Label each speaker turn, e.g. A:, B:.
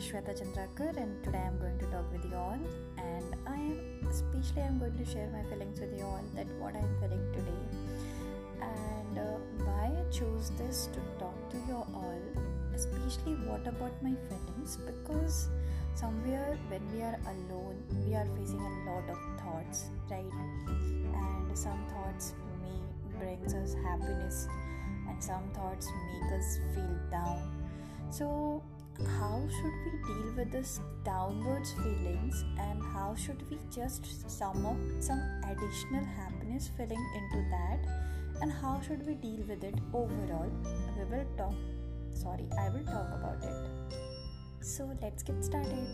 A: is Shweta Chandrakar, and today I'm going to talk with you all. And I am, especially, I'm going to share my feelings with you all that what I'm feeling today, and uh, why I chose this to talk to you all, especially what about my feelings, because somewhere when we are alone, we are facing a lot of thoughts, right? And some thoughts may brings us happiness, and some thoughts make us feel down. So how should we deal with this downwards feelings and how should we just sum up some additional happiness feeling into that? And how should we deal with it overall? We will talk sorry i will talk about it. So let's get started